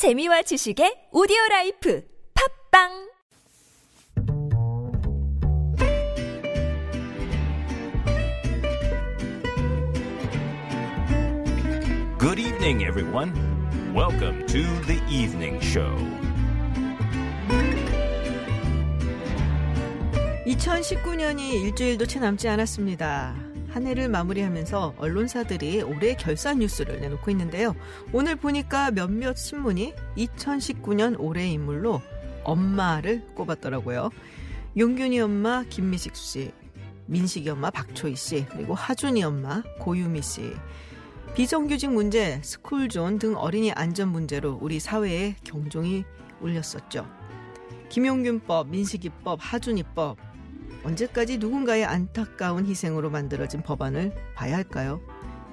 재미와 지식의 오디오 라이프 팟빵 Good evening, everyone. Welcome to the evening show. 2019년이 일주일도 채 남지 않았습니다. 한 해를 마무리하면서 언론사들이 올해 결산 뉴스를 내놓고 있는데요. 오늘 보니까 몇몇 신문이 2019년 올해 인물로 엄마를 꼽았더라고요. 용균이 엄마 김미식 씨, 민식이 엄마 박초희 씨, 그리고 하준이 엄마 고유미 씨. 비정규직 문제, 스쿨존 등 어린이 안전 문제로 우리 사회에 경종이 울렸었죠. 김용균법, 민식이법, 하준이법. 언제까지 누군가의 안타까운 희생으로 만들어진 법안을 봐야 할까요?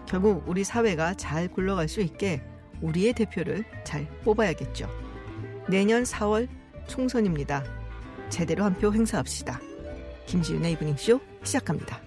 결국 우리 사회가 잘 굴러갈 수 있게 우리의 대표를 잘 뽑아야겠죠. 내년 4월 총선입니다. 제대로 한 표 행사합시다. 김지윤의 이브닝쇼 시작합니다.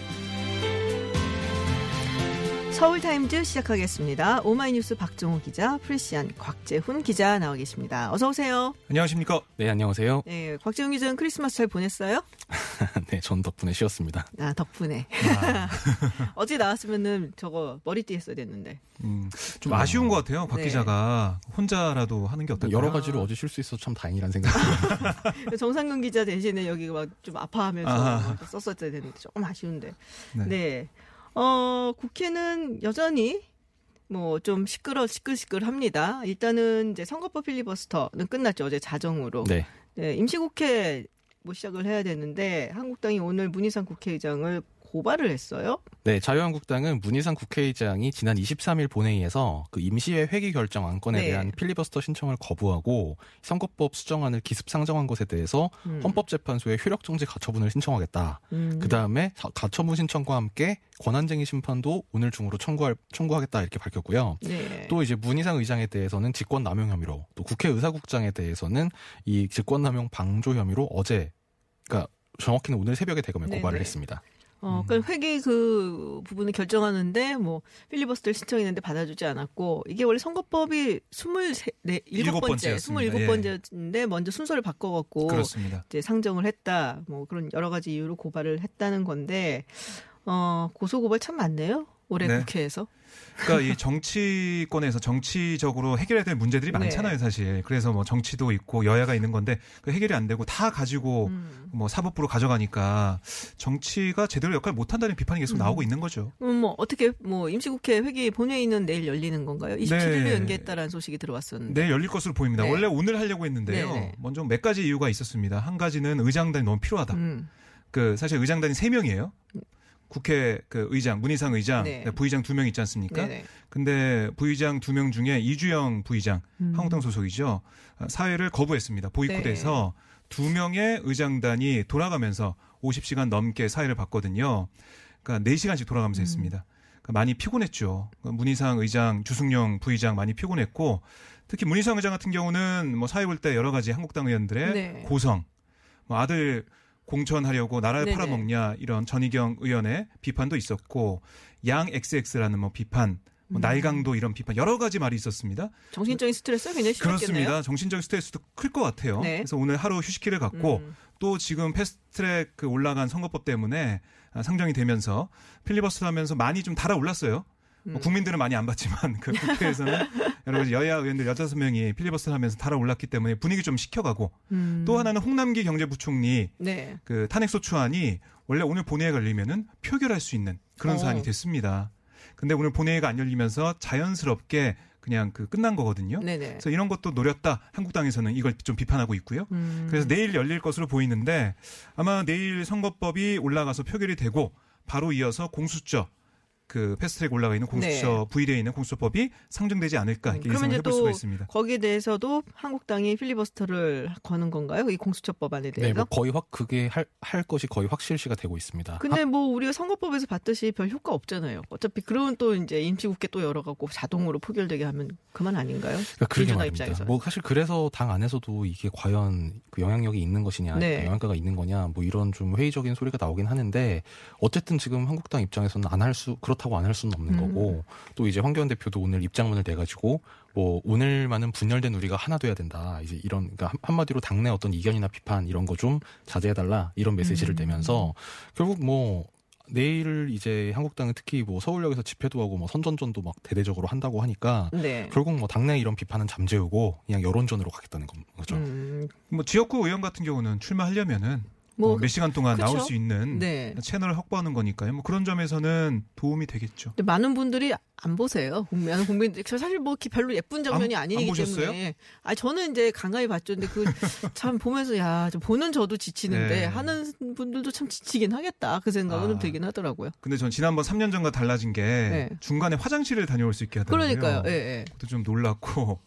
서울타임즈 시작하겠습니다. 오마이뉴스 박정호 기자, 프레시안 곽재훈 기자 나와 계십니다. 어서 오세요. 안녕하십니까? 네, 안녕하세요. 네, 곽재훈 기자는 크리스마스 잘 보냈어요? 네, 전 덕분에 쉬었습니다. 아 덕분에. 어제 나왔으면은 저거 머리띠 했어야 됐는데. 음, 좀 아 쉬운 것 같아요. 박 네. 기자가 혼자라도 하는 게 어떨까요? 여러 가지로 어제 쉴 수 있어서 참 다행이라는 생각이 듭니다. 정상근 기자 대신에 여기 막 좀 아파하면서 아. 썼었어야 되는데 조금 아쉬운데. 네. 네. 어 국회는 여전히 뭐 좀 시끄러 시끌시끌합니다. 일단은 이제 선거법 필리버스터는 끝났죠 어제 자정으로. 네. 네, 임시국회 뭐 시작을 해야 되는데 한국당이 오늘 문희상 국회의장을 고발을 했어요. 네, 자유한국당은 문희상 국회의장이 지난 23일 본회의에서 그 임시회 회기 결정 안건에 네. 대한 필리버스터 신청을 거부하고 선거법 수정안을 기습 상정한 것에 대해서 음. 헌법재판소에 효력 정지 가처분을 신청하겠다. 음. 그 다음에 가처분 신청과 함께 권한쟁의 심판도 오늘 중으로 청구할, 청구하겠다 이렇게 밝혔고요. 네. 또 이제 문희상 의장에 대해서는 직권 남용 혐의로 또 국회 의사국장에 대해서는 이 직권 남용 방조 혐의로 어제 그러니까 정확히는 오늘 새벽에 대검에 네네. 고발을 했습니다. 어, 그러니까 회계 그 부분을 결정하는데 뭐 필리버스터를 신청했는데 받아주지 않았고 이게 원래 선거법이 23, 네, 일곱 7번째, 번째였습니다. 예. 27번째인데 먼저 순서를 바꿔 갖고 그렇습니다. 이제 상정을 했다. 뭐 그런 여러 가지 이유로 고발을 했다는 건데 어, 고소 고발 참 많네요. 올해 네. 국회에서. 그러니까 이 정치권에서 정치적으로 해결해야 될 문제들이 네. 많잖아요, 사실. 그래서 뭐 정치도 있고 여야가 있는 건데 그 해결이 안 되고 다 가지고 음. 뭐 사법부로 가져가니까 정치가 제대로 역할 못 한다는 비판이 계속 나오고 있는 거죠. 음, 뭐 어떻게 뭐 임시국회 회기 본회의는 내일 열리는 건가요? 27일로 네. 연기했다라는 소식이 들어왔었는데. 내일 열릴 것으로 보입니다. 네. 원래 오늘 하려고 했는데요. 네네. 먼저 몇 가지 이유가 있었습니다. 한 가지는 의장단이 너무 필요하다. 음. 그 사실 의장단이 세 명이에요. 국회 그 의장 문희상 의장 네. 부의장 두 명 있지 않습니까? 네네. 근데 부의장 두 명 중에 이주영 부의장 음. 한국당 소속이죠. 어, 사회를 거부했습니다. 보이콧해서 네. 두 명의 의장단이 돌아가면서 50시간 넘게 사회를 봤거든요. 그러니까 4시간씩 돌아가면서 음. 했습니다. 그러니까 많이 피곤했죠. 그러니까 문희상 의장, 주승용 부의장 많이 피곤했고 특히 문희상 의장 같은 경우는 뭐 사회 볼 때 여러 가지 한국당 의원들의 네. 고성, 뭐 아들 공천하려고 나라를 네네. 팔아먹냐 이런 전희경 의원의 비판도 있었고 양 XX라는 뭐 비판, 뭐 음. 날강도 이런 비판 여러 가지 말이 있었습니다. 정신적인 스트레스가 굉장히 심했겠네요. 그렇습니다. 정신적 스트레스도 클 것 같아요. 네. 그래서 오늘 하루 휴식기를 갖고 음. 또 지금 패스트트랙 그 올라간 선거법 때문에 아, 상정이 되면서 필리버스터 하면서 많이 좀 달아올랐어요. 뭐 음. 국민들은 많이 안 봤지만 그 국회에서는 여러 가지 여야 의원들 15명이 필리버스터 하면서 달아올랐기 때문에 분위기 좀 식혀가고 음. 또 하나는 홍남기 경제부총리 네. 그 탄핵소추안이 원래 오늘 본회의에 걸리면은 표결할 수 있는 그런 어. 사안이 됐습니다. 근데 오늘 본회의가 안 열리면서 자연스럽게 그냥 그 끝난 거거든요. 네네. 그래서 이런 것도 노렸다. 한국당에서는 이걸 좀 비판하고 있고요. 음. 그래서 내일 열릴 것으로 보이는데 아마 내일 선거법이 올라가서 표결이 되고 바로 이어서 공수처 그 패스트트랙 올라가 있는 공수처 부의되어 있는 공수처법이 상정되지 않을까 이렇게 네. 음, 그러면 예상을 이제 해볼 또 수가 있습니다. 거기에 대해서도 한국당이 필리버스터를 거는 건가요? 이 공수처법안에 네, 대해서? 뭐 거의 확 그게 할, 할 것이 거의 확실시가 되고 있습니다. 근데 뭐 우리가 선거법에서 봤듯이 별 효과 없잖아요. 어차피 그런 또 이제 임시국회 또 열어갖고 자동으로 포결되게 하면 그만 아닌가요? 그러니까 그러게 말입니다. 입장에서. 뭐 사실 그래서 당 안에서도 이게 과연 그 영향력이 있는 것이냐, 네. 영향가가 있는 거냐, 뭐 이런 좀 회의적인 소리가 나오긴 하는데 어쨌든 지금 한국당 입장에서는 안 할 수 그렇 다고 안 할 수는 없는 음. 거고 또 이제 황교안 대표도 오늘 입장문을 내가지고 뭐 오늘만은 분열된 우리가 하나 돼야 된다. 이제 이런 그러니까 한- 한마디로 당내 어떤 이견이나 비판 이런 거 좀 자제해달라 이런 메시지를 음. 내면서 결국 뭐 내일 이제 한국당은 특히 뭐 서울역에서 집회도 하고 뭐 선전전도 막 대대적으로 한다고 하니까 네. 결국 뭐 당내 이런 비판은 잠재우고 그냥 여론전으로 가겠다는 거죠. 음, 뭐 지역구 의원 같은 경우는 출마하려면은 뭐뭐몇 시간 동안 그쵸? 나올 수 있는 네. 채널을 확보하는 거니까요. 뭐 그런 점에서는 도움이 되겠죠. 근데 많은 분들이 안 보세요. 국민, 국민들. 저 사실 뭐 별로 예쁜 장면이 안- 아니기 안 보셨어요? 때문에. 아, 저는 이제 간간히 봤죠. 근데 그 참 보면서 야, 저 보는 저도 지치는데 네. 하는 분들도 참 지치긴 하겠다. 그 생각은 아. 좀 들긴 하더라고요. 근데 전 지난번 3년 전과 달라진 게 네. 중간에 화장실을 다녀올 수 있게 하더라고요. 그러니까요. 예, 예. 그것도 좀 놀랐고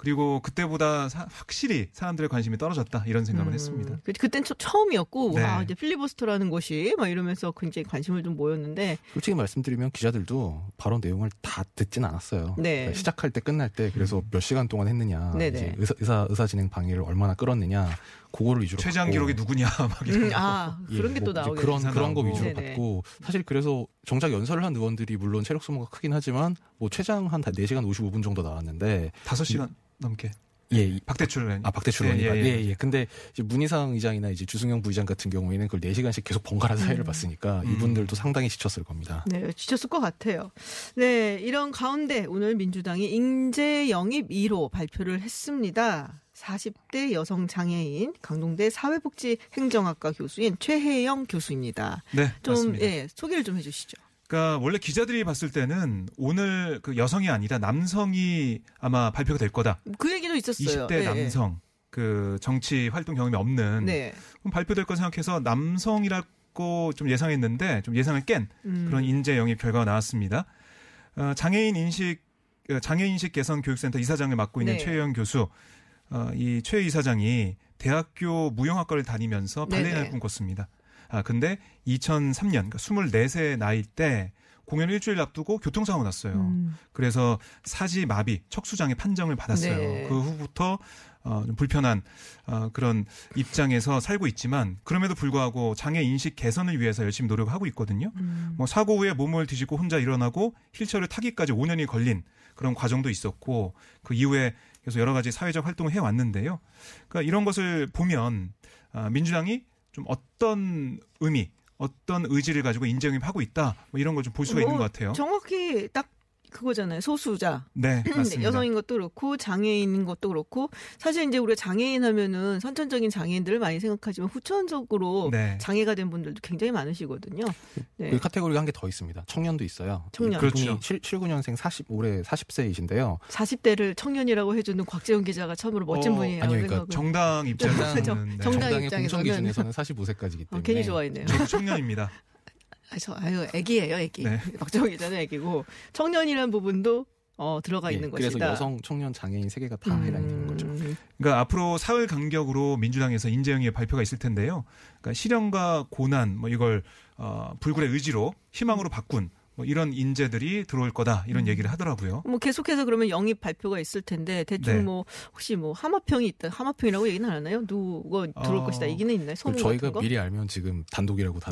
그리고 그때보다 사- 확실히 사람들의 관심이 떨어졌다 이런 생각을 음, 했습니다. 그, 그땐 처, 처음이었고, 네. 와, 이제 필리버스터라는 것이 막 이러면서 굉장히 관심을 좀 모였는데, 솔직히 말씀드리면 기자들도 발언 내용을 다 듣진 않았어요. 네. 그러니까 시작할 때 끝날 때 그래서 몇 시간 동안 했느냐, 의사, 의사 의사 진행 방해를 얼마나 끌었느냐, 그거를 위주로 최장 받고 기록이 누구냐 막 이런 음, 거. 아, 예, 그런 게또 뭐 나오겠네. 그런 그런 거. 위주로 네네. 받고 사실 그래서 정작 연설을 한 의원들이 물론 체력 소모가 크긴 하지만 뭐 최장 한 4시간 55분 정도 나왔는데 5시간 넘게 예, 이- 박대출 의원. 아 박대출 예, 의원이가 예, 예, 예. 예, 근데 이제 문희상 의장이나 이제 주승용 부의장 같은 경우에는 그걸 4시간씩 계속 번갈아 사회를 음. 봤으니까 음. 이분들도 상당히 지쳤을 겁니다. 네, 지쳤을 것 같아요. 네, 이런 가운데 오늘 민주당이 인재 영입 1호 발표를 했습니다. 40대 여성 장애인 강동대 사회복지 행정학과 교수인 최혜영 교수입니다. 네, 좀 맞습니다. 예, 소개를 좀 해주시죠. 그러니까 원래 기자들이 봤을 때는 오늘 그 여성이 아니라 남성이 아마 발표가 될 거다. 그 얘기도 있었어요. 20대 예, 남성 그 정치 활동 경험이 예. 없는 네. 그럼 발표될 거 생각해서 남성이라고 좀 예상했는데 좀 예상을 깬 음. 그런 인재 영입 결과가 나왔습니다. 어, 장애인 인식 어, 장애인 인식 개선 교육센터 이사장을 맡고 있는 네. 최혜영 교수, 어, 이최 이사장이 대학교 무용학과를 다니면서 발레인을 네네. 꿈꿨습니다. 아 근데 2003년 그러니까 24세 나이 때 공연 일주일 앞두고 교통사고 났어요. 음. 그래서 사지 마비, 척수장애 판정을 받았어요. 네. 그 후부터 어, 좀 불편한 어, 그런 입장에서 살고 있지만 그럼에도 불구하고 장애 인식 개선을 위해서 열심히 노력하고 있거든요. 음. 뭐 사고 후에 몸을 뒤집고 혼자 일어나고 휠체어를 타기까지 5년이 걸린 그런 과정도 있었고 그 이후에 계속 여러 가지 사회적 활동을 해 왔는데요. 그러니까 이런 것을 보면 아, 민주당이 좀 어떤 의미, 어떤 의지를 가지고 인정하고 있다. 뭐 이런 걸 좀 볼 수가 있는 뭐것 같아요. 정확히 딱 그거잖아요. 소수자. 네, 맞습니다. 여성인 것도 그렇고 장애인인 것도 그렇고 사실 이제 우리가 장애인 하면은 선천적인 장애인들을 많이 생각하지만 후천적으로 네. 장애가 된 분들도 굉장히 많으시거든요. 네. 그 카테고리가 한 개 더 있습니다. 청년도 있어요. 청년. 그분이 그렇죠. 7, 79년생 40 올해 40세이신데요. 40대를 청년이라고 해 주는 곽재훈 기자가 참으로 멋진 어, 분이에요. 아니요, 그러니까. 정당 입장에서는 정- 네. 정당 정당의 입장에서는- 공천 기준에서는 45세까지기 때문에 아, 괜히 좋아했네요. 청년입니다. 아, 저, 아유, 애기예요, 애기. 네. 박정희 기자는 애기고 청년이라는 부분도 어, 들어가 예, 있는 그래서 것이다. 여성, 청년, 장애인 세 개가 다 해당이 되는 거죠. 음, 그러니까 앞으로 사흘 간격으로 민주당에서 인재영의 발표가 있을 텐데요. 그러니까 시련과 고난 뭐 이걸 어, 불굴의 의지로 희망으로 바꾼 뭐 이런 인재들이 들어올 거다 이런 음. 얘기를 하더라고요. 뭐 계속해서 그러면 영입 발표가 있을 텐데 대충 네. 뭐 혹시 뭐 하마평이 있다 하마평이라고 얘기는 안 하나요? 누가 들어올 어, 것이다 얘기는 있나요? 소문 그럼 저희가 같은 거? 미리 알면 지금 단독이라고 다.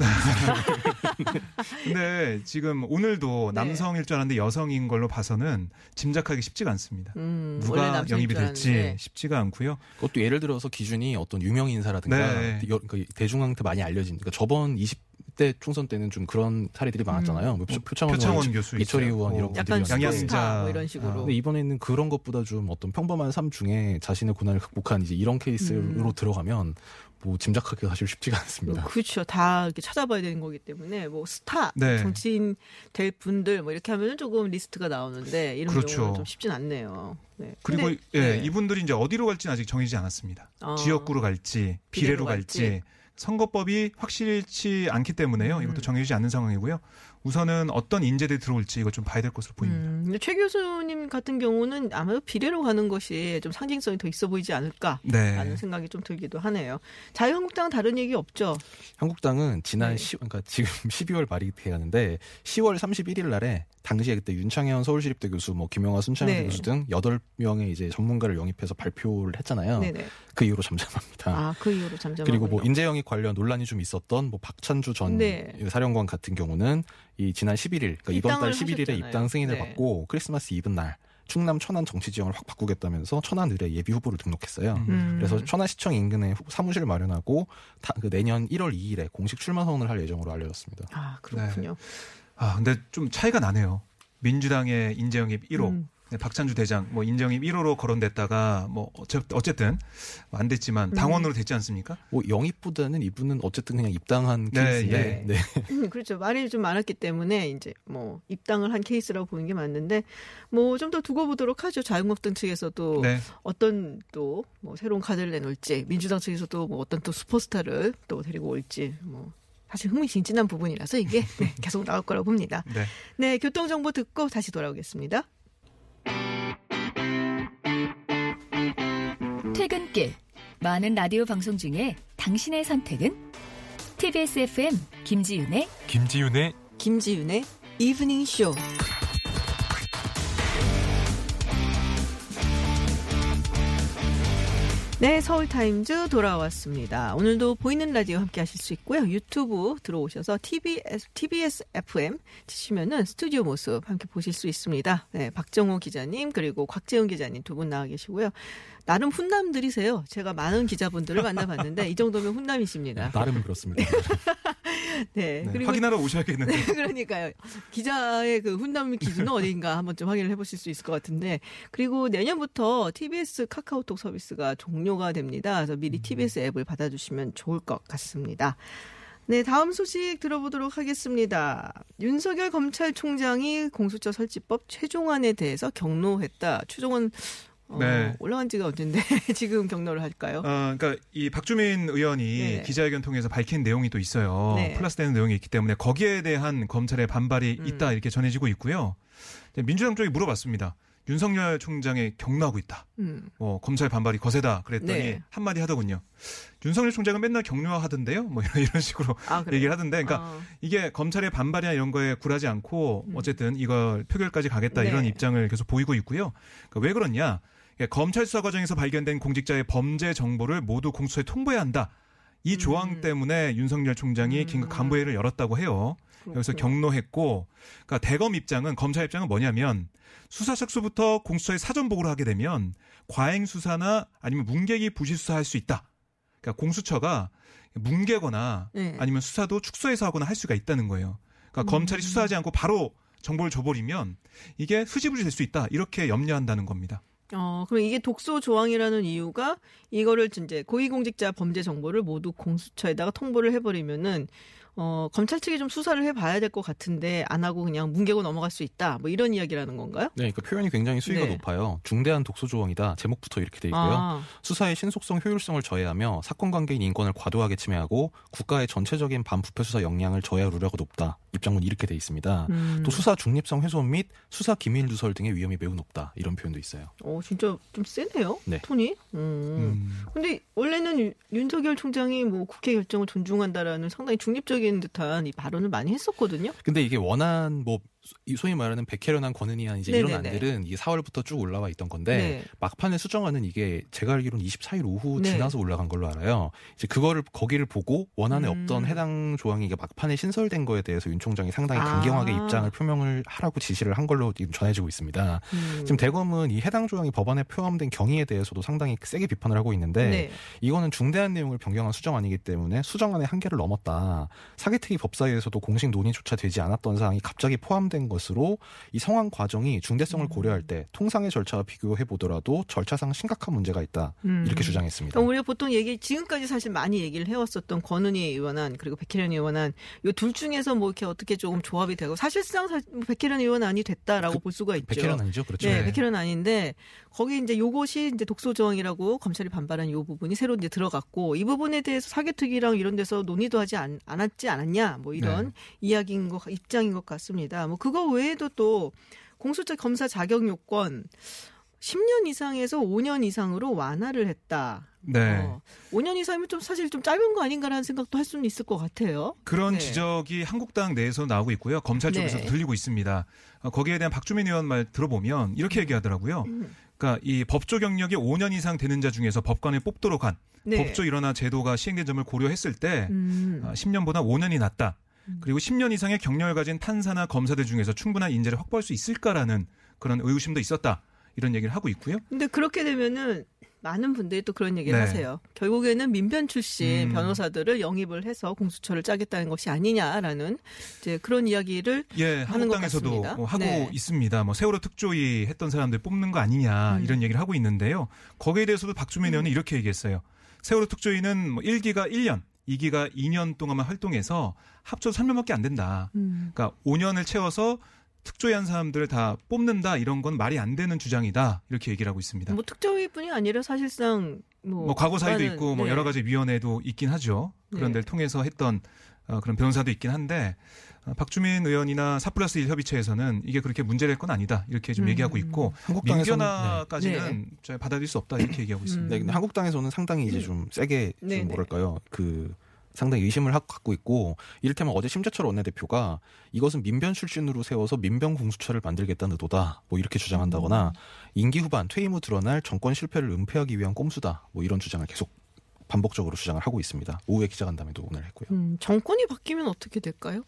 근데 지금 오늘도 네. 남성일 줄 알았는데 여성인 걸로 봐서는 짐작하기 쉽지가 않습니다. 음, 누가 영입이 줄 될지 알았는데. 쉽지가 않고요. 그것도 예를 들어서 기준이 어떤 유명 인사라든가 네. 여- 그 대중한테 많이 알려진 그러니까 저번 20 대 총선 때는 좀 그런 사례들이 많았잖아요. 뭐 표, 표창원, 표창원 의원, 교수 이철희. 의원 이런 어, 약간 양양자. 뭐 이런 식으로. 아, 근데 이번에는 그런 것보다 좀 어떤 평범한 삶 중에 자신의 고난을 극복한 이제 이런 케이스로 음. 들어가면 뭐 짐작하기가 사실 쉽지가 않습니다. 그렇죠. 다 이렇게 찾아봐야 되는 거기 때문에 뭐 스타, 네. 정치인 될 분들 뭐 이렇게 하면은 조금 리스트가 나오는데 이런 그렇죠. 경우는 좀 쉽진 않네요. 네. 그리고 근데, 예, 네. 이분들이 이제 어디로 갈지는 아직 정해지지 않았습니다. 아. 지역구로 갈지 비례로 비례로 갈지 선거법이 확실치 않기 때문에요. 음. 이것도 정해지지 않는 상황이고요. 우선은 어떤 인재들이 들어올지 이거 좀 봐야 될 것으로 보입니다. 음, 근데 최 교수님 같은 경우는 아마도 비례로 가는 것이 좀 상징성이 더 있어 보이지 않을까. 네. 라는 생각이 좀 들기도 하네요. 자유한국당은 다른 얘기 없죠? 한국당은 지난 네. 10, 그러니까 지금 12월 말이 돼가는데 10월 31일 날에 당시에 그때 윤창현 서울시립대 교수, 뭐 김영하 순창현 네. 교수 등 8명의 이제 전문가를 영입해서 발표를 했잖아요. 네네. 그 이후로 잠잠합니다. 아, 그 이후로 잠잠하고 그리고 뭐 인재 영입 관련 논란이 좀 있었던 뭐 박찬주 전 네. 사령관 같은 경우는 이 지난 11일, 그러니까 이번 달 입당을 11일에 하셨잖아요. 입당 승인을 네. 받고 크리스마스 이브 날 충남 천안 정치 지형을 확 바꾸겠다면서 천안 의뢰 예비 후보를 등록했어요. 음. 그래서 천안시청 인근에 후- 사무실을 마련하고 다- 그 내년 1월 2일에 공식 출마 선언을 할 예정으로 알려졌습니다. 아, 그렇군요. 아, 근데 좀 차이가 나네요. 민주당의 인재영입 1호, 음. 네, 박찬주 대장, 뭐 인재영입 1호로 거론됐다가 뭐 어쨌든 안 됐지만 음. 당원으로 됐지 않습니까? 뭐 영입보다는 이분은 어쨌든 그냥 입당한 네, 케이스인데 예. 네. 음, 그렇죠. 말이 좀 많았기 때문에 이제 뭐 입당을 한 케이스라고 보는 게 맞는데 뭐 좀 더 두고 보도록 하죠. 자유한국당 측에서도 네. 어떤 또 뭐 새로운 카드를 내놓을지 민주당 측에서도 뭐 어떤 또 슈퍼스타를 또 데리고 올지 뭐 사실 흥미진진한 부분이라서 이게 네, 계속 나올 거라고 봅니다. 네. 네, 교통 정보 듣고 다시 돌아오겠습니다. 퇴근길 많은 라디오 방송 중에 당신의 선택은 TBS FM 김지윤의 김지윤의 김지윤의 이브닝 쇼. 네, 서울타임즈 돌아왔습니다. 오늘도 보이는 라디오 함께 하실 수 있고요. 유튜브 들어오셔서 TBS, TBS FM 치시면은 스튜디오 모습 함께 보실 수 있습니다. 네, 박정호 기자님, 그리고 곽재훈 기자님 두 분 나와 계시고요. 나름 훈남들이세요. 제가 많은 기자분들을 만나봤는데 이 정도면 훈남이십니다. 나름 그렇습니다. 네, 네, 그리고 확인하러 오셔야겠는데. 그러니까요. 기자의 그 훈남 기준은 어디인가 한번 좀 확인을 해보실 수 있을 것 같은데. 그리고 내년부터 TBS 카카오톡 서비스가 종료가 됩니다. 그래서 미리 TBS 앱을 받아주시면 좋을 것 같습니다. 네, 다음 소식 들어보도록 하겠습니다. 윤석열 검찰총장이 공수처 설치법 최종안에 대해서 경로했다. 최종안 어, 네. 올라간 지가 언젠데 지금 경로를 할까요? 어, 그러니까 이 박주민 의원이 네. 기자회견 통해서 밝힌 내용이 또 있어요. 네. 플러스되는 내용이 있기 때문에 거기에 대한 검찰의 반발이 음. 있다 이렇게 전해지고 있고요. 민주당 쪽이 물어봤습니다. 윤석열 총장에 경로하고 있다. 음. 뭐 검찰 반발이 거세다 그랬더니 네. 한마디 하더군요. 윤석열 총장은 맨날 격려하던데요. 뭐 이런, 이런 식으로 아? 얘기를 하던데, 그러니까 아, 이게 검찰의 반발이나 이런 거에 굴하지 않고 음. 어쨌든 이걸 표결까지 가겠다 네. 이런 입장을 계속 보이고 있고요. 그러니까 왜 그러냐? 이게 검찰 수사 과정에서 발견된 공직자의 범죄 정보를 모두 공수처에 통보해야 한다. 이 조항 음. 때문에 윤석열 총장이 음. 긴급 간부회를 열었다고 해요. 여기서 그렇군요. 경로했고, 그러니까 대검 입장은 검찰 입장은 뭐냐면 수사 착수부터 공수처에 사전 보고를 하게 되면 과잉 수사나 아니면 문객이 부실 수사할 수 있다. 그러니까 공수처가 뭉개거나 네. 아니면 수사도 축소해서 하거나 할 수가 있다는 거예요. 그러니까 음. 검찰이 수사하지 않고 바로 정보를 줘버리면 이게 흐지부지 될 수 있다. 이렇게 염려한다는 겁니다. 어, 그럼 이게 독소 조항이라는 이유가 이거를 이제 고위공직자 범죄 정보를 모두 공수처에다가 통보를 해버리면은 어, 검찰 측이 좀 수사를 해봐야 될 것 같은데 안 하고 그냥 뭉개고 넘어갈 수 있다. 뭐 이런 이야기라는 건가요? 네, 그러니까 표현이 굉장히 수위가 네. 높아요. 중대한 독소 조항이다. 제목부터 이렇게 돼 있고요. 아, 수사의 신속성, 효율성을 저해하며 사건 관계인 인권을 과도하게 침해하고 국가의 전체적인 반부패 수사 역량을 저해할 우려가 높다. 입장문 이렇게 돼 있습니다. 음. 또 수사 중립성 훼손 및 수사 기밀 누설 등의 위험이 매우 높다. 이런 표현도 있어요. 어, 진짜 좀 세네요. 네. 톤이. 음. 음. 근데 원래는 윤- 윤석열 총장이 뭐 국회 결정을 존중한다라는 상당히 중립적인 듯한 이 발언을 많이 했었거든요. 근데 이게 원한 뭐 소- 소위 말하는 백혜련한 권은희한 이제 이런 네네네. 안들은 이게 4월부터 쭉 올라와 있던 건데 네. 막판에 수정안은 이게 제가 알기로는 24일 오후 네. 지나서 올라간 걸로 알아요. 이제 그거를 거기를 보고 원안에 음. 없던 해당 조항이 이게 막판에 신설된 거에 대해서 윤 총장이 상당히 아. 강경하게 입장을 표명을 하라고 지시를 한 걸로 지금 전해지고 있습니다. 음. 지금 대검은 이 해당 조항이 법안에 포함된 경위에 대해서도 상당히 세게 비판을 하고 있는데 네. 이거는 중대한 내용을 변경한 수정안이기 때문에 수정안의 한계를 넘었다. 사기특위 법사위에서도 공식 논의조차 되지 않았던 사항이 갑자기 포함된 확인된 것으로 이 성황 과정이 중대성을 음. 고려할 때 통상의 절차와 비교해 보더라도 절차상 심각한 문제가 있다 음. 이렇게 주장했습니다. 그러니까 우리가 보통 얘기 지금까지 사실 많이 얘기를 해왔었던 권은희 의원안 그리고 백혜련 의원안 이 둘 중에서 뭐 이렇게 어떻게 조금 조합이 되고 사실상 사- 뭐 백혜련 의원안이 됐다라고 그 볼 수가 있죠. 백혜련 아니죠, 그렇죠. 네, 네. 백혜련 아닌데 거기 이제 요것이 이제 독소조항이라고 검찰이 반발한 요 부분이 새로 이제 들어갔고 이 부분에 대해서 사개특위랑 이런 데서 논의도 하지 않, 않았지 않았냐 뭐 이런 네. 이야기인 것 입장인 것 같습니다. 뭐 그거 외에도 또 공수처 검사 자격 요건 10년 이상에서 5년 이상으로 완화를 했다. 네. 어, 5년 이상이면 좀 사실 좀 짧은 거 아닌가라는 생각도 할 수는 있을 것 같아요. 그런 네. 지적이 한국당 내에서 나오고 있고요. 검찰 네. 쪽에서 도 들리고 있습니다. 어, 거기에 대한 박주민 의원 말 들어보면 이렇게 얘기하더라고요. 음. 그러니까 이 법조 경력이 5년 이상 되는 자 중에서 법관을 뽑도록 한 네. 법조 일원화 제도가 시행된 점을 고려했을 때 음. 아, 10년보다 5년이 낫다. 그리고 10년 이상의 경력을 가진 판사나 검사들 중에서 충분한 인재를 확보할 수 있을까라는 그런 의구심도 있었다. 이런 얘기를 하고 있고요. 근데 그렇게 되면은 많은 분들이 또 그런 얘기를 네. 하세요. 결국에는 민변 출신 음. 변호사들을 영입을 해서 공수처를 짜겠다는 것이 아니냐라는 이제 그런 이야기를 예, 하는 것 한국당에서도 같습니다. 뭐 하고 네. 있습니다. 뭐 세월호 특조위 했던 사람들 뽑는 거 아니냐 음. 이런 얘기를 하고 있는데요. 거기에 대해서도 박주민 의원이 이렇게 얘기했어요. 세월호 특조위는 뭐 1기가 1년, 2기가 2년 동안만 활동해서 합쳐서 3년밖에 안 된다. 음. 그러니까 5년을 채워서 특조위한 사람들을 다 뽑는다 이런 건 말이 안 되는 주장이다 이렇게 얘기를 하고 있습니다. 뭐 특조위뿐이 아니라 사실상 뭐, 뭐 과거 사위도 많은, 있고 뭐 네. 여러 가지 위원회도 있긴 하죠. 그런 네. 데를 통해서 했던 어, 그런 변호사도 있긴 한데 어, 박주민 의원이나 사플러스 1 협의체에서는 이게 그렇게 문제될 건 아니다 이렇게 좀 음. 얘기하고 있고 한국당에서는 민견화까지는 저희 받아들일 수 없다 이렇게 얘기하고 있습니다. 네, 근데 한국당에서는 상당히 이제 좀 세게 좀 네네. 뭐랄까요 그 상당히 의심을 하- 갖고 있고 이를테면 어제 심재철 원내대표가 이것은 민변 출신으로 세워서 민변 공수처를 만들겠다는 의도다 뭐 이렇게 주장한다거나 임기 후반 퇴임 후 드러날 정권 실패를 은폐하기 위한 꼼수다 뭐 이런 주장을 계속 반복적으로 주장을 하고 있습니다. 오후에 기자간담회도 오늘 했고요. 음, 정권이 바뀌면 어떻게 될까요?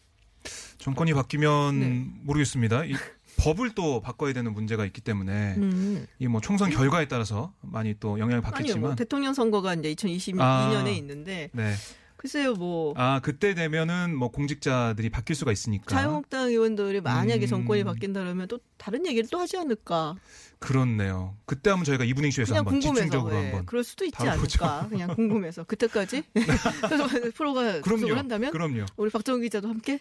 정권이 바뀌면 네. 모르겠습니다. 이 법을 또 바꿔야 되는 문제가 있기 때문에 음. 이뭐 총선 결과에 따라서 많이 또 영향을 아니요, 뭐 받겠지만 대통령 선거가 이제 2022년에 아. 있는데 네. 글쎄요, 뭐 아 그때 되면은 뭐 공직자들이 바뀔 수가 있으니까 자유한국당 의원들이 만약에 음. 정권이 바뀐다 그러면 또 다른 얘기를 또 하지 않을까? 그렇네요. 그때 한번 저희가 이브닝 쇼에서 그냥 한번 궁금해서 집중적으로 예, 한번 그럴 수도 있지 다뤄보죠. 않을까? 그냥 궁금해서 그때까지 그래서 프로가 그럼요. 한다면 그럼요. 우리 박정호 기자도 함께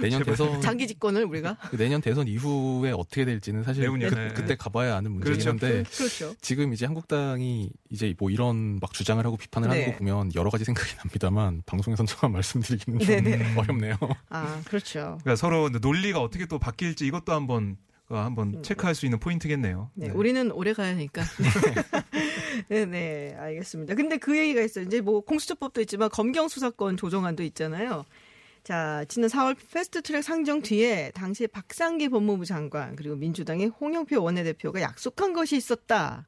내년 대선 장기 집권을 우리가 그 내년 대선 이후에 어떻게 될지는 사실 내후년, 그, 네. 그 때 가봐야 아는 문제긴 그렇죠. 한데 그렇죠. 지금 이제 한국당이 이제 뭐 이런 막 주장을 하고 비판을 하는 네. 거 보면 여러 가지 생각이 납니다만 방송에선 저만 말씀드리기는 좀 네네. 어렵네요. 아 그렇죠. 그러니까 서로 논리가 어떻게 또 바뀔지 이것도 한번 어, 한번 음. 체크할 수 있는 포인트겠네요. 네, 우리는 오래 가야 하니까. 네, 네, 알겠습니다. 근데 그 얘기가 있어요. 이제 뭐 공수처법도 있지만 검경 수사권 조정안도 있잖아요. 자, 지난 4월 패스트트랙 상정 뒤에 당시 박상기 법무부 장관 그리고 민주당의 홍영표 원내대표가 약속한 것이 있었다.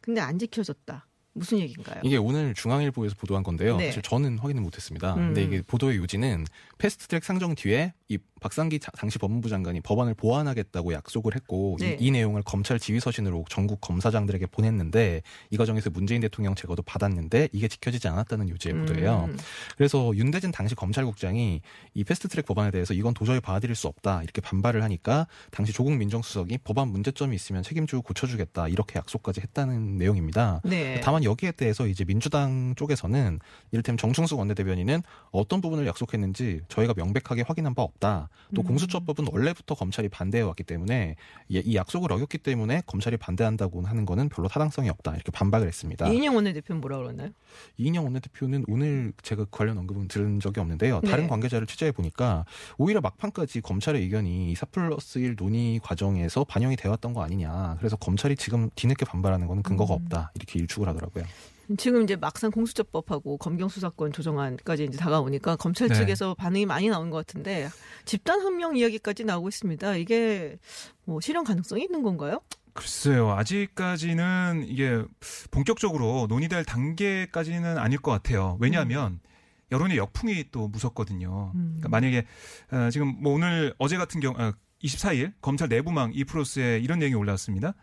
근데 안 지켜졌다. 무슨 얘기인가요? 이게 오늘 중앙일보에서 보도한 건데요. 네. 사실 저는 확인을 못했습니다. 음. 근데 이게 보도의 요지는 패스트트랙 상정 뒤에 이 박상기 자- 당시 법무부 장관이 법안을 보완하겠다고 약속을 했고 네. 이, 이 내용을 검찰 지휘서신으로 전국 검사장들에게 보냈는데 이 과정에서 문재인 대통령 제거도 받았는데 이게 지켜지지 않았다는 요지의 보도예요. 음. 그래서 윤대진 당시 검찰국장이 이 패스트트랙 법안에 대해서 이건 도저히 받아들일 수 없다 이렇게 반발을 하니까 당시 조국 민정수석이 법안 문제점이 있으면 책임지고 고쳐주겠다 이렇게 약속까지 했다는 내용입니다. 네. 다만 여기에 대해서 이제 민주당 쪽에서는 이를테면 정충숙 원내대변인은 어떤 부분을 약속했는지 저희가 명백하게 확인한 바 없다. 또 음. 공수처법은 원래부터 검찰이 반대해 왔기 때문에 이- 이 약속을 어겼기 때문에 검찰이 반대한다고 하는 거는 별로 타당성이 없다. 이렇게 반박을 했습니다. 이인영 원내대표는 뭐라 그러나요? 이인영 원내대표는 오늘 제가 관련 언급은 들은 적이 없는데요. 다른 네. 관계자를 취재해 보니까 오히려 막판까지 검찰의 의견이 4 플러스 1 논의 과정에서 반영이 되었던 거 아니냐. 그래서 검찰이 지금 뒤늦게 반발하는 거는 근거가 음. 없다. 이렇게 일축을 하더라고요. 지금 이제 막상 공수처법하고 검경 수사권 조정안까지 이제 다가오니까 검찰 네. 측에서 반응이 많이 나온 것 같은데 집단 항명 이야기까지 나오고 있습니다. 이게 뭐 실현 가능성이 있는 건가요? 글쎄요. 아직까지는 이게 본격적으로 논의될 단계까지는 아닐 것 같아요. 왜냐하면 여론의 역풍이 또 무섭거든요. 음. 그러니까 만약에 어, 지금 뭐 오늘 어제 같은 경우 아, 24일 검찰 내부망 이프로스에 이런 내용이 올라왔습니다.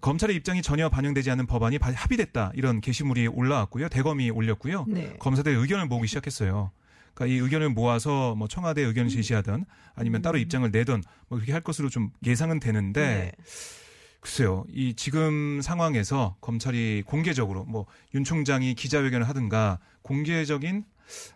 검찰의 입장이 전혀 반영되지 않은 법안이 바- 합의됐다 이런 게시물이 올라왔고요. 대검이 올렸고요. 네. 검사들 의견을 모으기 시작했어요. 그러니까 이 의견을 모아서 뭐 청와대 의견을 제시하든 아니면 따로 입장을 내든 뭐 그렇게 할 것으로 좀 예상은 되는데 네. 글쎄요. 이 지금 상황에서 검찰이 공개적으로 뭐 윤 총장이 기자회견을 하든가 공개적인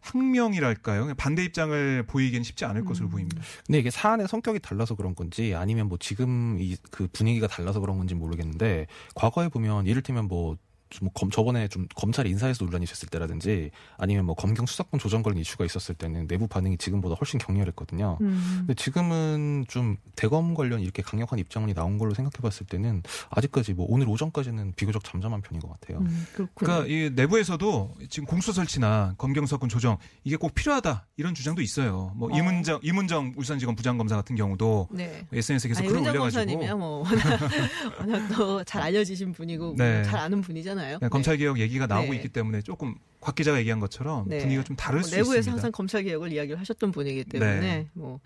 항명이랄까요? 그냥 반대 입장을 보이기는 쉽지 않을 것으로 음. 보입니다. 근데 이게 사안의 성격이 달라서 그런 건지 아니면 뭐 지금 이 그 분위기가 달라서 그런 건지 모르겠는데 과거에 보면 이를테면 뭐 좀 검, 저번에 좀 검찰 인사에서 논란이 됐을 때라든지 아니면 뭐 검경 수사권 조정 관련 이슈가 있었을 때는 내부 반응이 지금보다 훨씬 격렬했거든요. 음. 근데 지금은 좀 대검 관련 이렇게 강력한 입장이 나온 걸로 생각해봤을 때는 아직까지 뭐 오늘 오전까지는 비교적 잠잠한 편인 것 같아요. 음. 그러니까 이 내부에서도 지금 공수 설치나 검경 수사권 조정 이게 꼭 필요하다 이런 주장도 있어요. 뭐 어. 이문정 이문정 울산지검 부장검사 같은 경우도 네. SNS에 계속 아니, 글을 올려가지고 검사님이야 뭐 워낙, 워낙 또 잘 알려지신 분이고 네. 뭐잘 아는 분이잖아요. 그냥 검찰 개혁 얘기가 나오고 네. 있기 때문에 조금 곽 기자가 얘기한 것처럼 네. 분위기가 좀 다를 뭐 수 내부에서 있습니다. 항상 검찰 개혁을 이야기를 하셨던 분이기 때문에 네. 뭐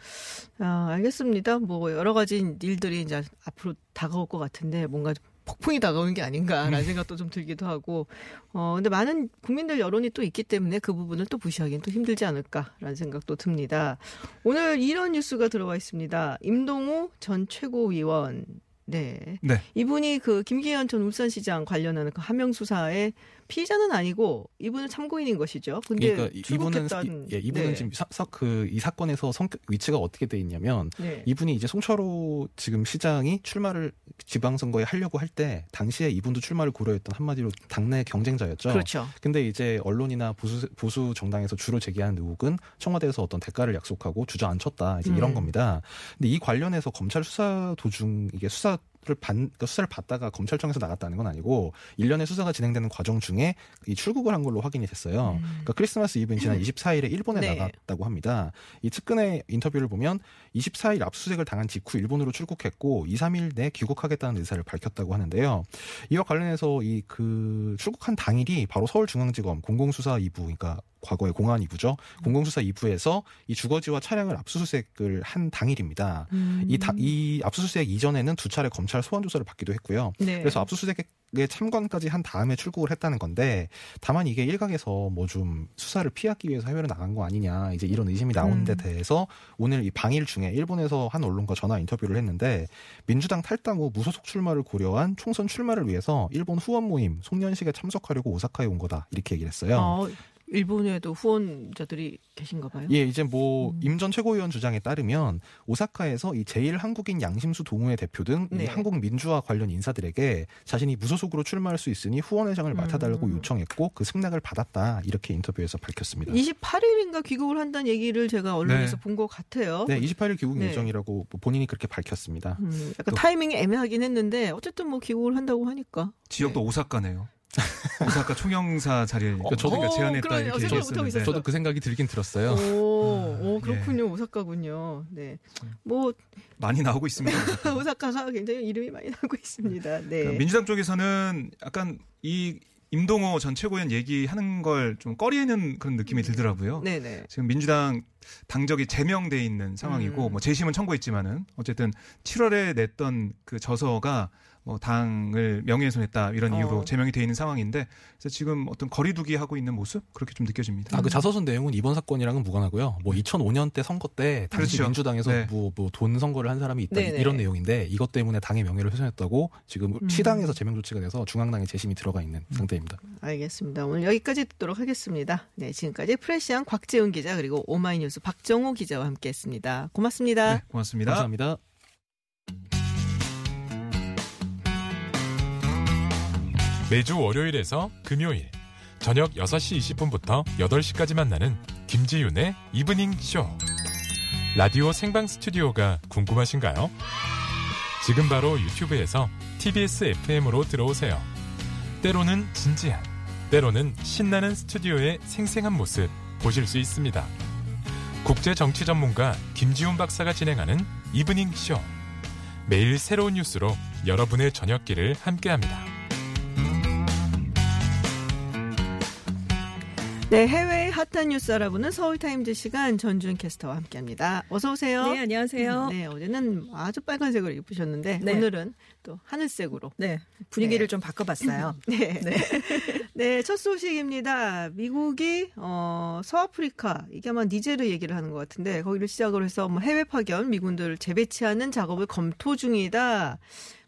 아, 알겠습니다. 뭐 여러 가지 일들이 이제 앞으로 다가올 것 같은데 뭔가 좀 폭풍이 다가오는 게 아닌가라는 음. 생각도 좀 들기도 하고 어 근데 많은 국민들 여론이 또 있기 때문에 그 부분을 또 무시하기는 또 힘들지 않을까라는 생각도 듭니다. 오늘 이런 뉴스가 들어와 있습니다. 임동우 전 최고위원 네. 네. 이분이 그 김기현 전 울산시장 관련하는 그 하명 수사의 피의자는 아니고 이분은 참고인인 것이죠. 근데 그러니까 이- 이분은 출국했다는- 예, 이분은 네. 지금 그이 사건에서 성격 위치가 어떻게 돼 있냐면 네. 이분이 이제 송철호 지금 시장이 출마를 지방선거에 하려고 할 때 당시에 이분도 출마를 고려했던 한마디로 당내 경쟁자였죠. 그렇죠. 근데 이제 언론이나 보수, 보수 정당에서 주로 제기하는 의혹은 청와대에서 어떤 대가를 약속하고 주저앉혔다 이제 이런 음. 겁니다. 근데 이 관련해서 검찰 수사 도중 이게 수사 를 받, 그러니까 수사를 받다가 검찰청에서 나갔다는 건 아니고 일련의 수사가 진행되는 과정 중에 이 출국을 한 걸로 확인이 됐어요. 그러니까 크리스마스 이브인 지난 24일에 일본에 음. 네. 나갔다고 합니다. 이 측근의 인터뷰를 보면 24일 압수수색을 당한 직후 일본으로 출국했고 2, 3일 내 귀국하겠다는 의사를 밝혔다고 하는데요. 이와 관련해서 이 그 출국한 당일이 바로 서울중앙지검 공공수사 2부 그러니까 과거의 공안 2부죠. 공공수사 2부에서 이 주거지와 차량을 압수수색을 한 당일입니다. 음. 이, 다, 이 압수수색 이전에는 두 차례 검찰 소환 조사를 받기도 했고요. 네. 그래서 압수수색에 참관까지 한 다음에 출국을 했다는 건데 다만 이게 일각에서 뭐 좀 수사를 피하기 위해서 해외로 나간 거 아니냐 이제 이런 의심이 데 음. 대해서 오늘 이 방일 중에 일본에서 한 언론과 전화 인터뷰를 했는데 민주당 탈당 후 무소속 출마를 고려한 총선 출마를 위해서 일본 후원 모임 송년식에 참석하려고 오사카에 온 거다 이렇게 얘기를 했어요. 어, 일본에도 후원자들이 계신가 봐요. 예, 이제 뭐 음. 임전 최고위원 주장에 따르면 오사카에서 이 제일 한국인 양심수 동호회 대표 등이 네. 한국 민주화 관련 인사들에게 자신이 무소속으로 출마할 수 있으니 후원회장을 맡아달라고 음. 요청했고 그 승낙을 받았다 이렇게 인터뷰에서 밝혔습니다. 28일인가 귀국을 한다는 얘기를 제가 언론에서 네. 본것 같아요. 네, 28일 귀국 네. 예정이라고 뭐 본인이 그렇게 밝혔습니다. 음, 약간 또- 타이밍이 애매하긴 했는데 어쨌든 뭐 귀국을 한다고 하니까. 지역도 오사카네요. 오사카 총영사 자리를 어, 저도- 저희가 어, 제안했다. 이렇게 얘기했었는데. 저도 그 생각이 들긴 들었어요. 오, 오 예. 그렇군요. 오사카군요. 네. 뭐 많이 나오고 있습니다. 오사카가 굉장히 이름이 많이 나고 있습니다. 네. 그러니까 민주당 쪽에서는 약간 이 임동호 전 최고위원 얘기하는 걸 좀 꺼리는 그런 느낌이 들더라고요. 네네. 지금 민주당 당적이 제명돼 있는 상황이고 음. 뭐 재심은 청구했지만은 어쨌든 7월에 냈던 그 저서가 뭐 당을 명예훼손했다 이런 어. 이유로 제명이 돼 있는 상황인데 그래서 지금 어떤 거리두기 하고 있는 모습 그렇게 좀 느껴집니다. 아, 그 자서전 내용은 이번 사건이랑은 무관하고요. 뭐 2005년 때 선거 때 당시 그렇죠. 민주당에서 네. 뭐뭐돈 선거를 한 사람이 있다 네네. 이런 내용인데 이것 때문에 당의 명예를 훼손했다고 지금 음. 시당에서 제명 조치가 돼서 중앙당에 재심이 들어가 있는 상태입니다. 알겠습니다. 오늘 여기까지 듣도록 하겠습니다. 네, 지금까지 프레시안 곽재훈 기자 그리고 오마이뉴스 박정호 기자와 함께했습니다. 고맙습니다. 네, 고맙습니다. 감사합니다. 매주 월요일에서 금요일 저녁 6시 20분부터 8시까지 만나는 김지윤의 이브닝 쇼. 라디오 생방 스튜디오가 궁금하신가요? 지금 바로 유튜브에서 TBS FM으로 들어오세요. 때로는 진지한, 때로는 신나는 스튜디오의 생생한 모습 보실 수 있습니다. 국제 정치 전문가 김지윤 박사가 진행하는 이브닝 쇼. 매일 새로운 뉴스로 여러분의 저녁길을 함께합니다. 네, 해외의 핫한 뉴스 알아보는 서울타임즈 시간 전준 캐스터와 함께합니다. 어서 오세요. 네, 안녕하세요. 네, 어제는 아주 빨간색으로 입으셨는데 네. 오늘은 또 하늘색으로. 네, 분위기를 네. 좀 바꿔봤어요. 네. 네. 네, 첫 소식입니다. 미국이 어, 서아프리카 이게 아마 니제르 얘기를 하는 것 같은데 거기를 시작으로 해서 뭐 해외 파견 미군들을 재배치하는 작업을 검토 중이다.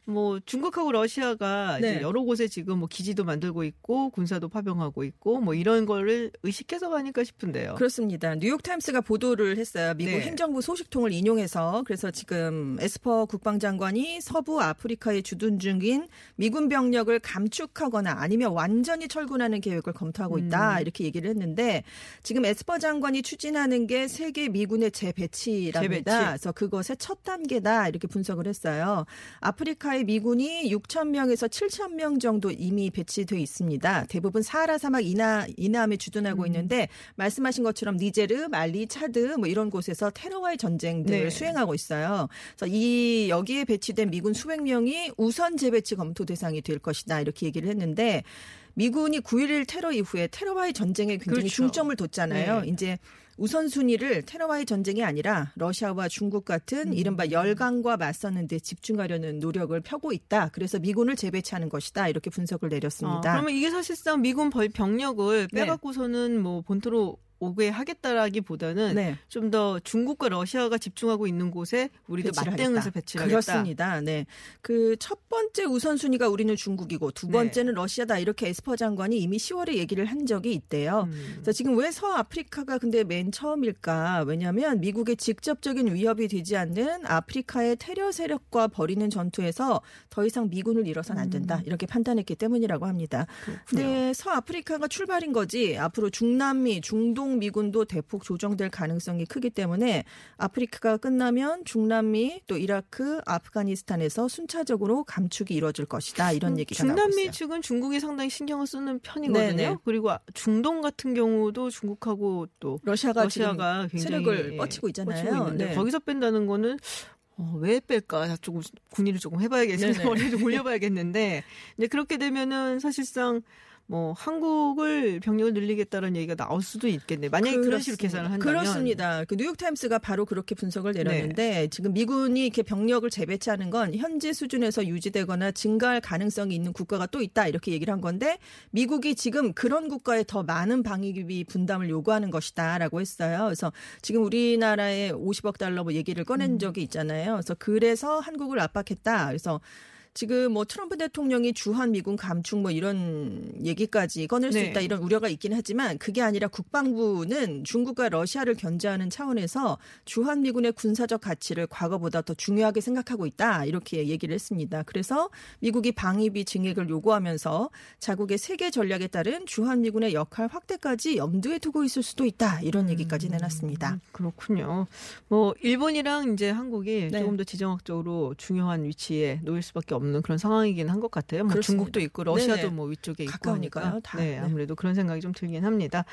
뭐 중국하고 러시아가 네. 이제 여러 곳에 지금 뭐 기지도 만들고 있고 군사도 파병하고 있고 뭐 이런 거를 의식해서 건가 싶은데요. 그렇습니다. 뉴욕 타임스가 보도를 했어요. 미국 네. 행정부 소식통을 인용해서 그래서 지금 에스퍼 국방장관이 서부 아프리카에 주둔 중인 미군 병력을 감축하거나 아니면 완전히 철군하는 계획을 검토하고 있다 음. 이렇게 얘기를 했는데 지금 에스퍼 장관이 추진하는 게 세계 미군의 재배치랍니다. 재배치. 그래서 그것의 첫 단계다 이렇게 분석을 했어요. 아프리카 의 미군이 6천 명에서 7천 명 정도 이미 배치돼 있습니다. 대부분 사하라 사막 이나 이남에 주둔하고 음. 있는데 말씀하신 것처럼 니제르, 말리, 차드 뭐 이런 곳에서 테러와의 전쟁 등을 네. 수행하고 있어요. 그래서 이 여기에 배치된 미군 수백 명이 우선 재배치 검토 대상이 될 것이다 이렇게 얘기를 했는데 미군이 9.11 테러 이후에 테러와의 전쟁에 굉장히 그렇죠. 중점을 뒀잖아요. 네. 이제 우선순위를 테러와의 전쟁이 아니라 러시아와 중국 같은 음. 이른바 열강과 맞서는 데 집중하려는 노력을 펴고 있다. 그래서 미군을 재배치하는 것이다. 이렇게 분석을 어, 내렸습니다. 그러면 이게 사실상 미군 벌- 병력을 네. 빼갖고서는 뭐 본토로 오게 하겠다라기보다는 네. 좀더 중국과 러시아가 집중하고 있는 곳에 우리도 맞대응해서 하겠다. 배치를 하겠다. 그렇습니다. 네. 그 첫 번째 우선순위가 우리는 중국이고 두 네. 번째는 러시아다. 이렇게 에스퍼 장관이 이미 10월에 얘기를 한 적이 있대요. 음. 그래서 지금 왜 서아프리카가 근데 맨 처음일까? 왜냐하면 미국의 직접적인 위협이 되지 않는 아프리카의 테러 세력과 벌이는 전투에서 더 이상 미군을 잃어서는 안 된다. 이렇게 판단했기 때문이라고 합니다. 근데 서아프리카가 출발인 거지 앞으로 중남미, 중동 미군도 대폭 조정될 가능성이 크기 때문에 아프리카가 끝나면 중남미 또 이라크, 아프가니스탄에서 순차적으로 감축이 이루어질 것이다. 이런 얘기가 나오고 중남미 있어요. 측은 중국이 상당히 신경을 쓰는 편이거든요. 네네. 그리고 아- 중동 같은 경우도 중국하고 또 러시아가, 러시아가 굉장히 세력을 예, 뻗치고 있잖아요. 뻗치고 네. 거기서 뺀다는 거는 어, 왜 뺄까? 조금 군의를 조금 해봐야겠는데. 머리를 좀 올려봐야겠는데 이제 그렇게 되면은 사실상 뭐 한국을 병력을 늘리겠다는 얘기가 나올 수도 있겠네. 만약에 그런 식으로 계산을 한다면 그렇습니다. 그 뉴욕 타임스가 바로 그렇게 분석을 내렸는데 지금 미군이 이렇게 병력을 재배치하는 건 현재 수준에서 유지되거나 증가할 가능성이 있는 국가가 또 있다 이렇게 얘기를 한 건데 미국이 지금 그런 국가에 더 많은 방위비 분담을 요구하는 것이다라고 했어요. 그래서 지금 우리나라에 50억 달러 뭐 얘기를 꺼낸 음. 적이 있잖아요. 그래서 그래서 한국을 압박했다. 그래서 지금 뭐 트럼프 대통령이 주한 미군 감축 뭐 이런 얘기까지 꺼낼 수 네. 있다 이런 우려가 있긴 하지만 그게 아니라 국방부는 중국과 러시아를 견제하는 차원에서 주한 미군의 군사적 가치를 과거보다 더 중요하게 생각하고 있다 이렇게 얘기를 했습니다. 그래서 미국이 방위비 증액을 요구하면서 자국의 세계 전략에 따른 주한 미군의 역할 확대까지 염두에 두고 있을 수도 있다 이런 얘기까지 내놨습니다. 음, 그렇군요. 뭐 일본이랑 이제 한국이 네. 조금 더 지정학적으로 중요한 위치에 놓일 수밖에 없는 그런 상황이긴 한 것 같아요. 뭐 그렇습니다. 중국도 있고 러시아도 네네. 뭐 위쪽에 있고 하니까. 다. 네, 네. 아무래도 그런 생각이 좀 들긴 합니다.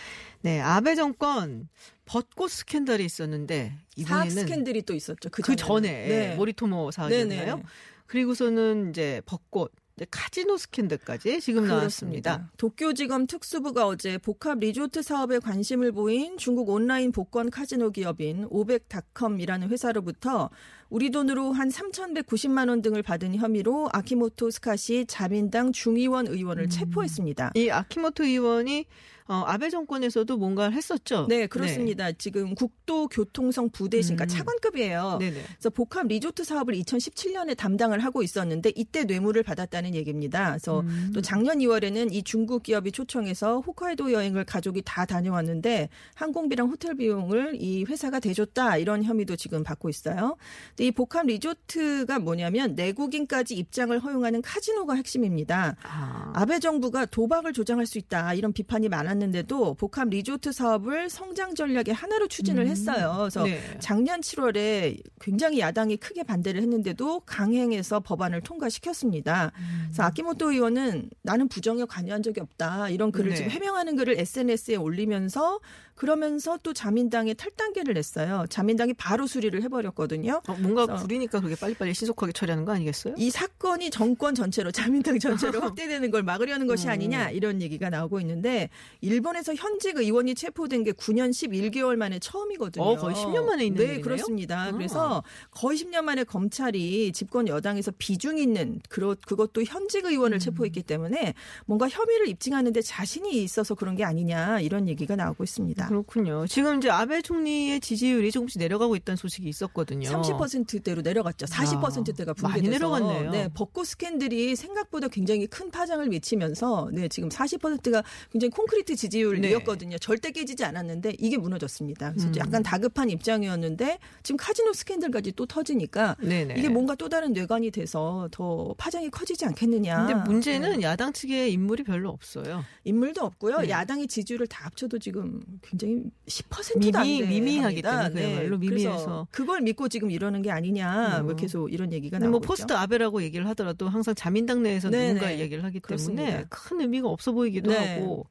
네, 아베 정권 벚꽃 스캔들이 있었는데 사학 이번에는 스캔들이 또 있었죠. 그, 그. 전에 네. 모리토모 사학이었나요? 네네. 그리고서는 이제 벚꽃, 카지노 스캔들까지 지금 나왔습니다. 그렇습니다. 도쿄지검 특수부가 어제 복합 리조트 사업에 관심을 보인 중국 온라인 복권 카지노 기업인 오백닷컴이라는 회사로부터 우리 돈으로 한 3,190만 원 등을 받은 혐의로 아키모토 츠카사 자민당 중의원 의원을 체포했습니다. 이 아키모토 의원이 어, 아베 정권에서도 뭔가를 했었죠. 네, 그렇습니다. 지금 국도교통성 부대신, 그러니까 음. 차관급이에요. 네. 네네. 그래서 복합 리조트 사업을 2017년에 담당을 하고 있었는데 이때 뇌물을 받았다는 얘기입니다. 그래서 음. 또 작년 2월에는 이 중국 기업이 초청해서 홋카이도 여행을 가족이 다 다녀왔는데 항공비랑 호텔 비용을 이 회사가 대줬다 이런 혐의도 지금 받고 있어요. 이 복합 리조트가 뭐냐면 내국인까지 입장을 허용하는 카지노가 핵심입니다. 아. 아베 정부가 도박을 조장할 수 있다 이런 비판이 많았는데도 복합 리조트 사업을 성장 전략의 하나로 추진을 했어요. 그래서 네. 작년 7월에 굉장히 야당이 크게 반대를 했는데도 강행해서 법안을 통과시켰습니다. 그래서 아키모토 의원은 나는 부정에 관여한 적이 없다 이런 글을 네. 지금 해명하는 글을 SNS에 올리면서 그러면서 또 자민당에 탈당계를 냈어요. 자민당이 바로 수리를 해버렸거든요. 어, 뭔가 구리니까 그렇게 빨리빨리 신속하게 처리하는 거 아니겠어요? 이 사건이 정권 전체로 자민당 전체로 확대되는 걸 막으려는 것이 음. 아니냐 이런 얘기가 나오고 있는데 일본에서 현직 의원이 체포된 게 9년 11개월 만에 처음이거든요. 어, 거의 10년 만에 있는 네, 일이네요? 그렇습니다. 아. 그래서 거의 10년 만에 검찰이 집권 여당에서 비중 있는 그렇 그것도 현직 음. 의원을 체포했기 때문에 뭔가 혐의를 입증하는데 자신이 있어서 그런 게 아니냐 이런 얘기가 나오고 있습니다. 그렇군요. 지금 이제 아베 총리의 지지율이 조금씩 내려가고 있다는 소식이 있었거든요. 30%대로 내려갔죠. 40%대가 많이 붕괴돼서 내려갔네요. 네, 벚꽃 스캔들이 생각보다 굉장히 큰 파장을 미치면서 네, 지금 40%가 굉장히 콘크리트 지지율이었거든요. 절대 깨지지 않았는데 이게 무너졌습니다. 그래서 음. 약간 다급한 입장이었는데 지금 카지노 스캔들까지 또 터지니까 네네. 이게 뭔가 또 다른 뇌관이 돼서 더 파장이 커지지 않겠느냐. 근데 문제는 네. 야당 측에 인물이 별로 없어요. 인물도 없고요. 네. 야당의 지지율을 다 합쳐도 지금 굉장히 10%도 미미- 안 돼. 미미하기. 때문에 그야말로 그래서 미미해서. 그걸 믿고 지금 이러는 게 아니냐. 음. 뭐 계속 이런 얘기가 근데 나오고 뭐 포스트 아베라고 얘기를 하더라도 항상 자민당 내에서 네네. 누군가 얘기를 하기 때문에 그렇습니다. 큰 의미가 없어 보이기도 네. 하고.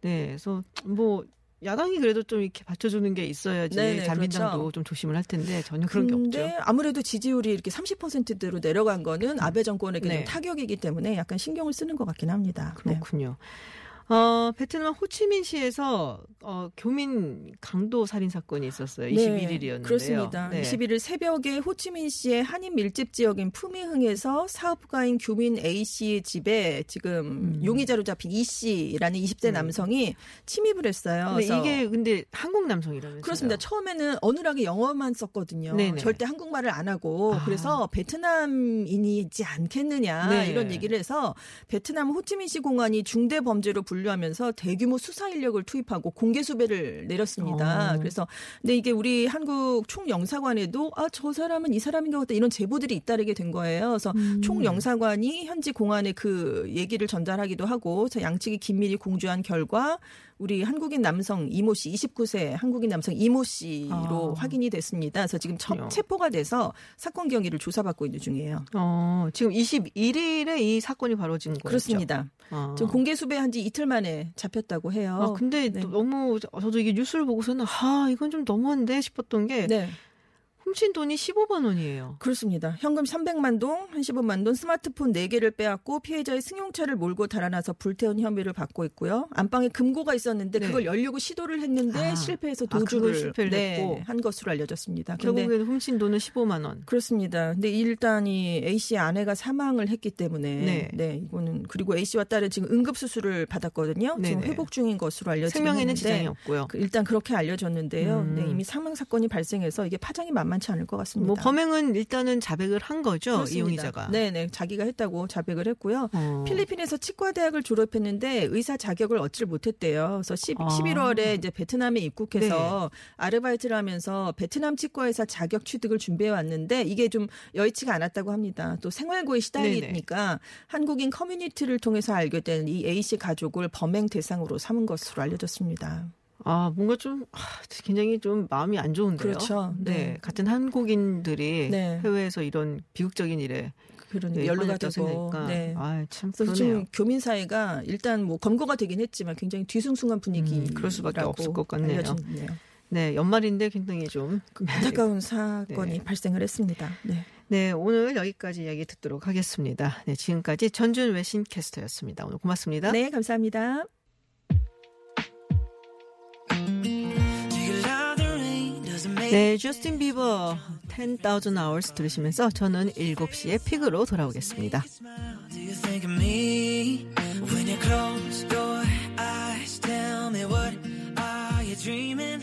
네, 그래서 뭐 야당이 그래도 좀 이렇게 받쳐주는 게 있어야지 네네, 자민당도 그렇죠. 좀 조심을 할 텐데 전혀 그런 게 없죠. 아무래도 지지율이 이렇게 30%대로 내려간 거는 아베 정권에게 네. 좀 타격이기 때문에 약간 신경을 쓰는 것 같긴 합니다. 네. 그렇군요. 어, 베트남 호치민시에서 어, 교민 강도 살인 사건이 있었어요. 21일이었는데요. 네, 그렇습니다. 21일 새벽에 호치민시의 한인 밀집 지역인 푸미흥에서 사업가인 교민 A 씨의 집에 지금 용의자로 잡힌 E 씨라는 20대 남성이 침입을 했어요. 근데 이게 근데 한국 남성이라면서요. 그렇습니다. 처음에는 어눌하게 영어만 썼거든요. 네네. 절대 한국말을 안 하고 아. 그래서 베트남인이지 않겠느냐 네. 이런 얘기를 해서 베트남 호치민시 공안이 중대 범죄로 분류하면서 대규모 수사 인력을 투입하고 공개 수배를 내렸습니다. 어. 그래서 근데 이게 우리 한국 총영사관에도 아 저 사람은 이 사람인 것 같다 이런 제보들이 잇따르게 된 거예요. 그래서 음. 총영사관이 현지 공안에 그 얘기를 전달하기도 하고 양측이 긴밀히 공조한 결과 우리 한국인 남성 이모 씨 29세 한국인 남성 이모 씨로 아. 확인이 됐습니다. 그래서 지금 첫. 체포가 돼서 사건 경위를 조사받고 있는 중이에요. 어, 지금 21일에 이 사건이 벌어진 거죠. 그렇습니다. 어. 지금 공개 수배한 지 이틀 만에 잡혔다고 해요. 아, 근데 네. 또 너무 저도 이게 뉴스를 보고서는 아 이건 좀 너무한데 싶었던 게 네. 훔친 돈이 15만 원이에요. 그렇습니다. 현금 300만 동, 한 15만 동, 스마트폰 4개를 빼앗고 피해자의 승용차를 몰고 달아나서 불태운 혐의를 받고 있고요. 안방에 금고가 있었는데 네. 그걸 열려고 시도를 했는데 아. 실패해서 아, 도주를 실패를 네, 했고. 한 것으로 알려졌습니다. 결국에는 훔친 돈은 15만 원. 그렇습니다. 근데 일단 이 A 씨의 아내가 사망을 했기 때문에 네. 네, 이거는 그리고 A 씨와 딸은 지금 응급 수술을 받았거든요. 지금 네네. 회복 중인 것으로 알려지고 생명에는 지장이 없고요. 그 일단 그렇게 알려졌는데요. 음. 네, 이미 사망 사건이 발생해서 이게 파장이 만만 치 않을 것 같습니다. 뭐 범행은 일단은 자백을 한 거죠 그렇습니다. 이 용의자가. 네, 네, 자기가 했다고 자백을 했고요. 어. 필리핀에서 치과 대학을 졸업했는데 의사 자격을 얻지를 못했대요. 그래서 10, 아. 11월에 이제 베트남에 입국해서 아르바이트를 하면서 베트남 치과의사 자격 취득을 준비해 왔는데 이게 좀 여의치가 않았다고 합니다. 또 생활고에 시달리니까 한국인 커뮤니티를 통해서 알게 된 이 A 씨 가족을 범행 대상으로 삼은 것으로 알려졌습니다. 아 뭔가 좀 아, 굉장히 좀 마음이 안 좋은데요. 그렇죠. 네. 네. 같은 한국인들이 네. 해외에서 이런 비극적인 일에 그런 네, 연루가 연루가 되고 네. 아참 그래서. 지금 교민 사회가 일단 뭐 검거가 되긴 했지만 굉장히 뒤숭숭한 분위기 음, 그럴 수밖에 없을 것 같네요. 알려지네요. 네 연말인데 굉장히 좀 안타까운 사건이 네. 발생을 했습니다. 네. 네, 오늘 여기까지 이야기 듣도록 하겠습니다. 네, 지금까지 전준 외신 캐스터였습니다. 오늘 고맙습니다. 네, 감사합니다. 네, 저스틴 비버 10,000 hours 들으시면서 저는 7시에 픽으로 돌아오겠습니다. dreaming